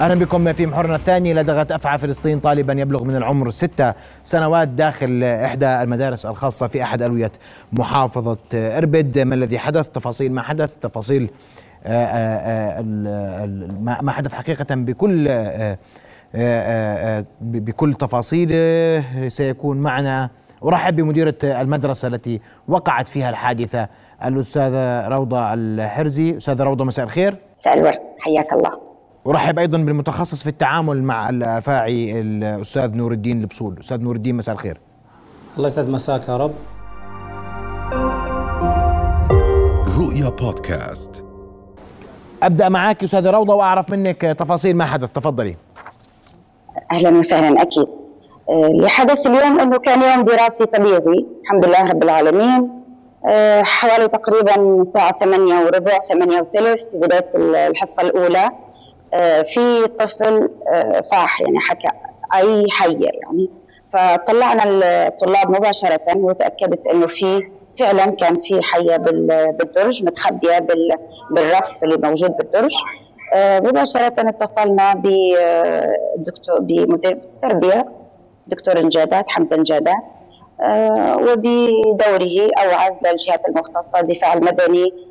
أهلا بكم في محورنا الثاني. لدغت أفعى فلسطين طالبا يبلغ من العمر ست سنوات داخل إحدى المدارس الخاصة في أحد الويه محافظة إربد. ما الذي حدث؟ تفاصيل ما حدث. تفاصيل آه، آه، آه، ما حدث حقيقة بكل بكل تفاصيله. سيكون معنا. أرحب بمديرة المدرسة التي وقعت فيها الحادثة الأستاذة روضة الحرزي. أستاذة روضة مساء الخير. مساء الورد. حياك الله. ارحب أيضا بالمتخصص في التعامل مع الآفاعي الأستاذ نور الدين البصول أستاذ نور الدين مساء الخير. الله يسعد مساك يا رب. رؤيا بودكاست. أبدأ معك استاذه روضة وأعرف منك تفاصيل ما حدث. تفضلي. أهلا وسهلا أكيد. آه، اللي حدث اليوم أنه كان يوم دراسي طبيعي الحمد لله رب العالمين. آه، حوالي تقريبا الساعة ثمانية وربع ثمانية وثلث بداية الحصة الأولى. آه، في طفل آه، صاح يعني حكى أي حية يعني. فطلعنا الطلاب مباشرة وتأكدت إنه في فعلا كان في حية بالدرج متخبية بالرف اللي موجود بالدرج. آه، مباشرة اتصلنا بالدكتور بمدير التربيه دكتور انجادات حمزة انجادات وبدوره أوعز للجهات المختصة الدفاع المدني آه،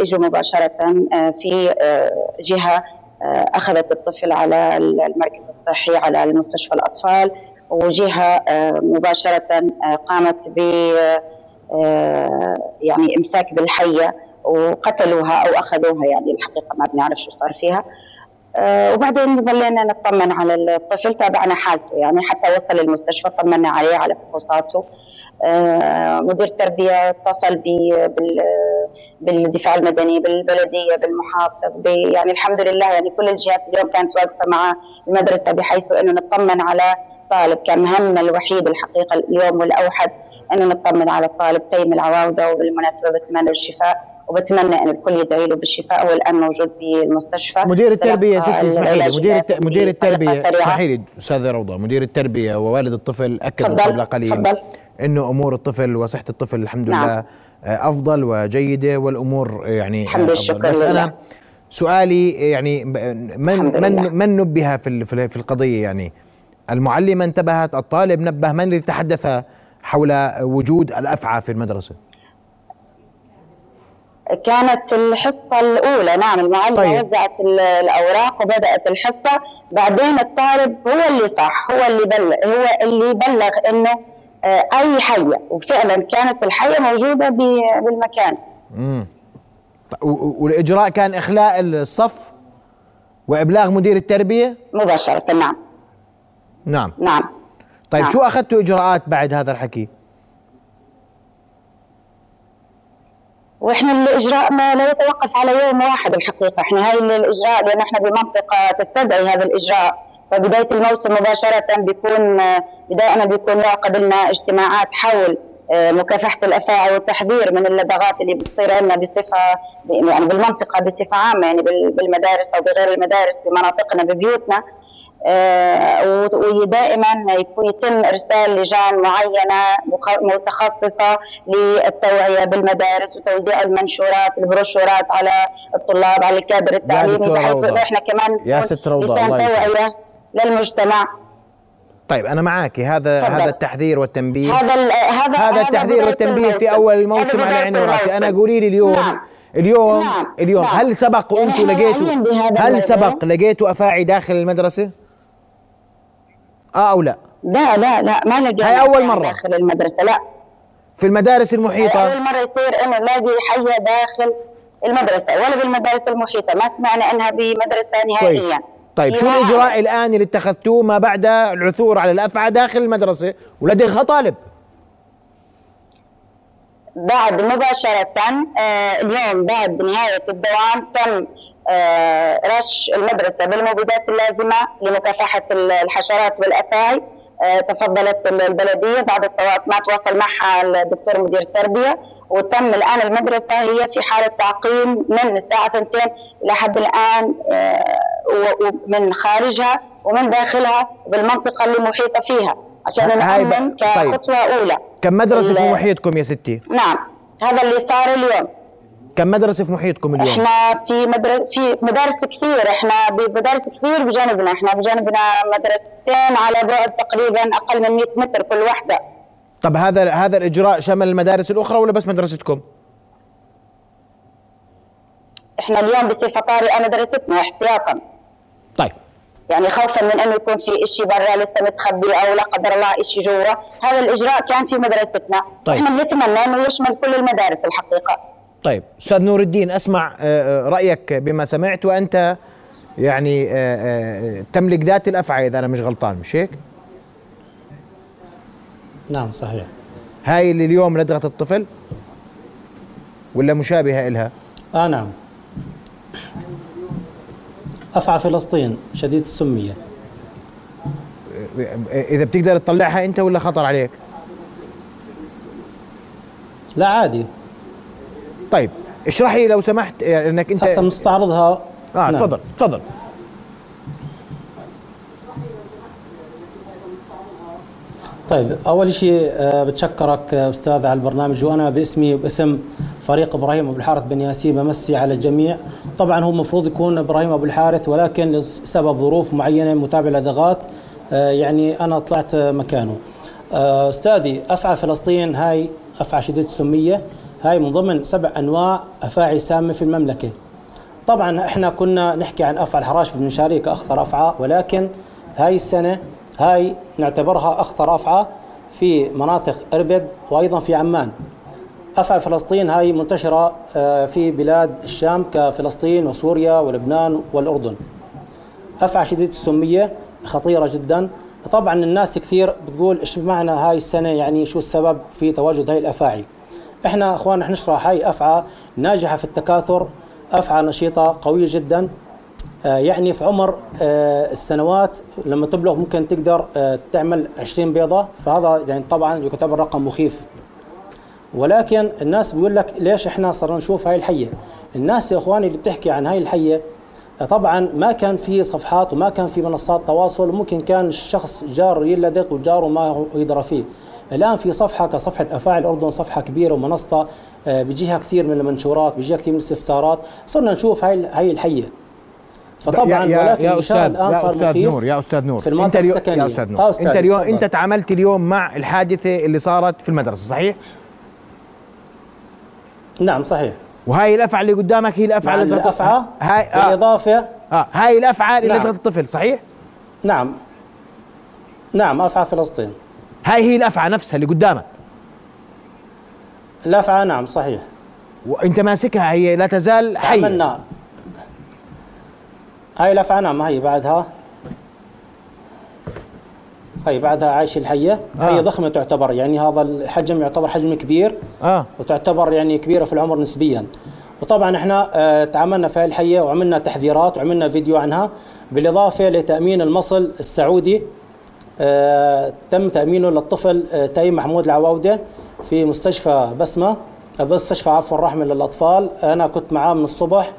إجوا مباشرة آه، في آه، جهة أخذت الطفل على المركز الصحي على المستشفى الأطفال وجهة مباشرة قامت ب يعني إمساك بالحية وقتلوها أو أخذوها يعني الحقيقة ما بنعرف شو صار فيها. وبعدين ظلينا نطمن على الطفل تابعنا حالته يعني حتى وصل المستشفى طمنا عليه على فحوصاته. مدير تربية اتصل بالدفاع المدني بالبلدية بالمحافظ يعني الحمد لله يعني كل الجهات اليوم كانت واقفة مع المدرسة بحيث إنه نطمن على طالب كان مهمنا الوحيد الحقيقة اليوم والأوحد إنه نطمن على الطالب تيم العواوده وبالمناسبة بتمنى الشفاء. وبتمنى أن الكل يدعي له بالشفاء هو الان موجود بالمستشفى. مدير التربية يا ستي اسمحي لي مدير مدير التربية اسمحي لي أستاذة روضة مدير التربية ووالد الطفل أكد قبل قليل إنه أمور الطفل وصحة الطفل الحمد نعم. لله آه، أفضل وجيدة والأمور يعني الحمد لله بس أنا سؤالي يعني من من من نبه في في القضية يعني؟ المعلمة انتبهت الطالب نبه من الذي تحدث حول وجود الأفعى في المدرسة؟ كانت الحصة الأولى. نعم المعلمة طيب. وزعت الأوراق وبدأت الحصة. بعدين الطالب هو اللي صح هو اللي بلغ هو اللي بلغ إنه آه، أي حية. وفعلا كانت الحية موجودة بالمكان. امم والإجراء كان إخلاء الصف وإبلاغ مدير التربية؟ مباشرة نعم. نعم. نعم. طيب نعم. شو أخذتوا إجراءات بعد هذا الحكي؟ وإحنا الإجراء ما لا يتوقف على يوم واحد الحقيقة. إحنا هاي الإجراء لأن إحنا بمنطقة تستدعي هذا الإجراء. فبدايه الموسم مباشرة بيكون بدائما بيكون نعقد لنا اجتماعات حول آه، مكافحة الأفاعي والتحذير من اللدغات اللي بتصير لنا بصفة يعني بالمنطقة بصفة عامة يعني بالمدارس أو بغير المدارس بمناطقنا ببيوتنا. ودائما يتم إرسال لجان معينة متخصصة للتوعية بالمدارس وتوزيع المنشورات البروشورات على الطلاب على الكادر التعليمي بحيث إنه إحنا كمان يا ست روضة الله توعية للمجتمع طيب أنا معك هذا فضل. هذا التحذير والتنبيه هذا هذا هذا التحذير والتنبيه في أول الموسم على عيني وراسي أنا قولي لي اليوم نعم. اليوم نعم. اليوم نعم. هل سبق وأنتم يعني لقيتوا هل سبق لقيتوا أفاعي داخل المدرسة؟ آه أو لا؟ لا لا لا ما لقينا هاي أول مرة. داخل المدرسة لا. في المدارس المحيطة؟ أول مرة يصير إنه نلاقي حيه داخل المدرسة ولا بالمدارس المحيطة. ما سمعنا إنها بمدرسة نهائيا. كويس. طيب شو الإجراء الآن اللي اتخذتوه ما بعد العثور على الأفعى داخل المدرسة؟ ولدغها طالب بعد مباشرة آه اليوم بعد نهاية الدوام تم رش المدرسة بالمبيدات اللازمة لمكافحة الحشرات والأفاعي آه تفضلت البلدية بعد ما تواصل معها الدكتور مدير التربية وتم الآن المدرسة هي في حالة تعقيم من الساعة 2 لحد الآن آه، ومن خارجها ومن داخلها بالمنطقة اللي محيطة فيها عشان نأمن كخطوه طيب. أولى كم مدرسة في محيطكم يا ستي؟ نعم هذا اللي صار اليوم كم مدرسة في محيطكم اليوم؟ إحنا في مدرسه في مدارس كثير إحنا بمدارس كثير بجانبنا إحنا بجانبنا مدرستين على بعد تقريبا أقل من 100 متر كل واحدة طب هذا هذا الإجراء شمل المدارس الأخرى ولا بس مدرستكم؟ إحنا اليوم بصير فطاري انا دراستنا احتياطا. طيب. يعني خوفا من إنه يكون في شيء برا لسه متخبي أو لا قدر الله شيء جوا. هذا الإجراء كان في مدرستنا. طيب. إحنا بنتمنى إنه يشمل كل المدارس الحقيقة. طيب أستاذ نور الدين أسمع آه، آه، رأيك بما سمعت وأنت يعني آه، تملك ذات الأفعى إذا أنا مش غلطان مش هيك؟ نعم صحيح هاي اللي اليوم لدغت الطفل ولا مشابهة إلها؟ آه نعم أفعى فلسطين شديد السمية إذا بتقدر تطلعها أنت ولا خطر عليك؟ لا عادي طيب اشرح لي لو سمحت يعني إنك انت هسه بنستعرضها آه نعم. تفضل تفضل. طيب أول شيء آه، بتشكرك آه، أستاذ على البرنامج. وأنا باسمي وباسم فريق إبراهيم أبو الحارث بن ياسين بمسي على الجميع. طبعا هو المفروض يكون إبراهيم أبو الحارث ولكن لسبب ظروف معينة متابعه لدغات آه، يعني أنا طلعت مكانه. أستاذي أفعى فلسطين هاي أفعى شديده السمية. هاي من ضمن سبع أنواع أفاعي سامة في المملكة. طبعا إحنا كنا نحكي عن أفعى الحراش في المنشاريه كاخطر أفعى ولكن هاي السنة هاي نعتبرها أخطر أفعى في مناطق إربد وأيضا في عمان. أفعى فلسطين هاي منتشرة آه، في بلاد الشام كفلسطين وسوريا ولبنان والأردن. أفعى شديدة السمية خطيرة جدا. طبعا الناس كثير بتقول إيش معنى هاي السنة؟ يعني شو السبب في تواجد هاي الأفاعي؟ إحنا أخوان نشرح هاي أفعى ناجحة في التكاثر أفعى نشيطة قوية جدا. آه، يعني في عمر آه، السنوات لما تبلغ ممكن تقدر آه، تعمل 20 بيضة. فهذا يعني طبعا يعتبر رقم مخيف. ولكن الناس بيقول لك ليش إحنا صرنا نشوف هاي الحية؟ الناس يا إخواني اللي بتحكي عن هاي الحية طبعا ما كان في صفحات وما كان في منصات تواصل ممكن كان الشخص جار يلدق وجاره ما يدرى فيه. الآن في صفحة كصفحة افاعي الاردن صفحة كبيرة ومنصة بيجيها كثير من المنشورات بيجيها كثير من الاستفسارات. صرنا نشوف هاي هاي الحية. فطبعا يا ولكن يا أستاذ الآن يا أستاذ نور يا أستاذ نور. في المنطقة انت السكنية. يا أستاذ نور. آه أستاذ انت اليوم انت تعاملت اليوم مع الحادثة اللي صارت في المدرسة صحيح؟ نعم صحيح. وهاي الافعى اللي قدامك هي الافعى اللي الافعى هاي آه. بالإضافة. آه هاي الافعى اللي نعم. الطفل صحيح؟ نعم. نعم افعى فلسطين. هاي هي الأفعى نفسها اللي قدامك. الأفعى نعم صحيح. وأنت ماسكها هي لا تزال حية. عملنا هاي الأفعى نعم هي بعدها. هاي بعدها عايش الحية. آه. هي ضخمة تعتبر يعني هذا الحجم يعتبر حجم كبير. آه. وتعتبر يعني كبيرة في العمر نسبيا. وطبعا إحنا آه تعاملنا في الحية وعملنا تحذيرات وعملنا فيديو عنها. بالإضافة لتأمين المصل السعودي تم تأمينه للطفل آه تايم محمود العواودة في مستشفى بسمة. مستشفى عفوا الرحمه للأطفال. أنا كنت معاه من الصبح.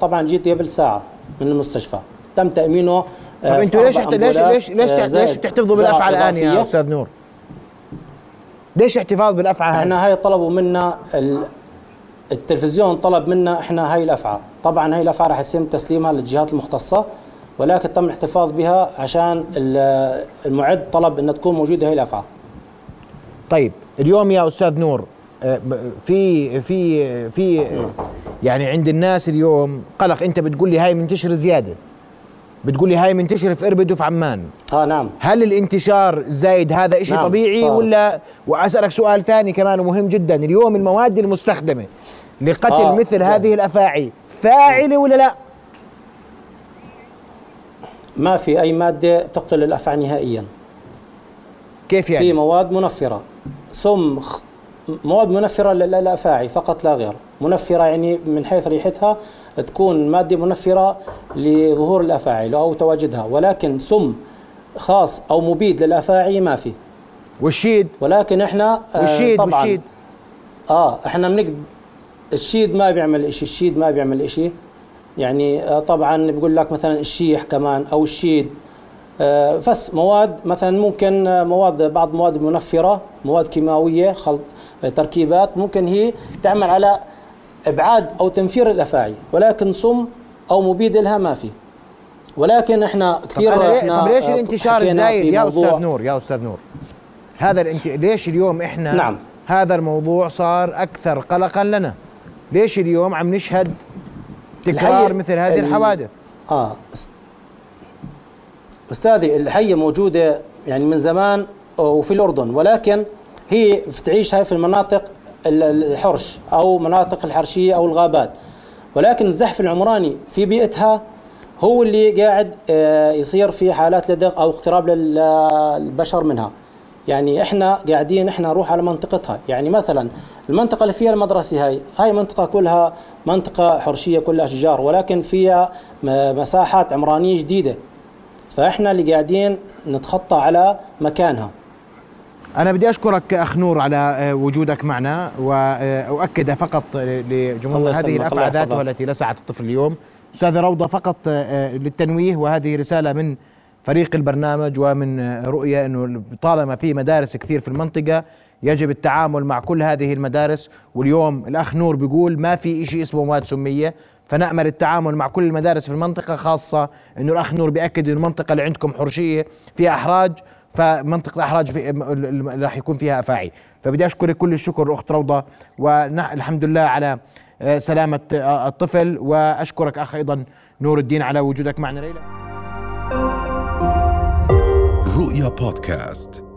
طبعا جيت قبل ساعة من المستشفى. تم تأمينه طب آه، أنتوا ليش ليش ليش ليش ليش تحتفظوا بالافعى الآن يا أستاذ نور؟ ليش احتفاظ بالافعى هاي؟ إحنا هاي طلبوا منا التلفزيون طلب منا إحنا هاي الافعى، طبعا هاي الافعى راح يتم تسليمها للجهات المختصة. ولكن تم الاحتفاظ بها عشان المعد طلب ان تكون موجودة هاي الافعى. طيب اليوم يا أستاذ نور آه، في في في يعني عند الناس اليوم قلق. أنت بتقول لي هاي منتشر زيادة. بتقول لي هاي منتشر في اربد وفي عمان. آه نعم. هل الانتشار الزايد هذا شيء نعم طبيعي صار. ولا؟ وأسألك سؤال ثاني كمان ومهم جدا. اليوم المواد المستخدمة لقتل آه مثل جميل. هذه الأفاعي فاعلة ولا لا؟ ما في أي مادة تقتل الأفعى نهائيا. كيف يعني؟ في مواد منفرة. سم مواد منفرة للأفاعي فقط لا غير. منفرة يعني من حيث ريحتها تكون مادة منفرة لظهور الأفاعي أو تواجدها. ولكن سم خاص أو مبيد للأفاعي ما في. والشيد؟ ولكن إحنا آه، والشيد طبعا. والشيد. آه إحنا بنقد الشيد ما بيعمل شيء الشيد ما بيعمل شيء يعني آه طبعا بيقول لك مثلا الشيح كمان أو الشيد. آه بس مواد مثلا ممكن مواد بعض مواد المنفره مواد كيماوية خلط تركيبات ممكن هي تعمل على إبعاد أو تنفير الأفاعي ولكن سم أو مبيد لها ما في. ولكن إحنا كثير طب, إحنا طب ليش الانتشار الزايد؟ يا أستاذ نور يا أستاذ نور. هذا الانت... ليش اليوم إحنا نعم. هذا الموضوع صار أكثر قلقا لنا؟ ليش اليوم عم نشهد تكرار مثل هذه الحوادث. آه أستاذي الحيه موجودة يعني من زمان وفي الأردن ولكن هي بتعيش هاي في المناطق الحرش أو مناطق الحرشية أو الغابات. ولكن الزحف العمراني في بيئتها هو اللي قاعد آه، يصير في حالات لدغ أو اقتراب للبشر منها. يعني إحنا قاعدين إحنا نروح على منطقتها. يعني مثلا المنطقة اللي فيها المدرسة هاي هاي منطقة كلها منطقة حرشية كلها اشجار ولكن فيها مساحات عمرانية جديدة. فإحنا اللي قاعدين نتخطى على مكانها. أنا بدي أشكرك أخ نور على آه، وجودك معنا وأؤكد فقط لجمهور هذه الأفعى ذاتها التي لسعت الطفل اليوم. أستاذة روضة فقط آه، آه، للتنويه وهذه رسالة من فريق البرنامج ومن رؤية أنه طالما في مدارس كثير في المنطقة يجب التعامل مع كل هذه المدارس. واليوم الأخ نور بيقول ما في شيء اسمه مواد سمية. فنأمل التعامل مع كل المدارس في المنطقة خاصة أنه الأخ نور بيأكد أن المنطقة اللي عندكم حرشية فيها أحراج فمنطقة الأحراج في راح يكون فيها أفاعي. فبدي أشكرك كل الشكر أخت روضة والحمد لله على آه، سلامة آه، الطفل. وأشكرك أخ أيضا نور الدين على وجودك معنا ليلى رؤيا بودكاست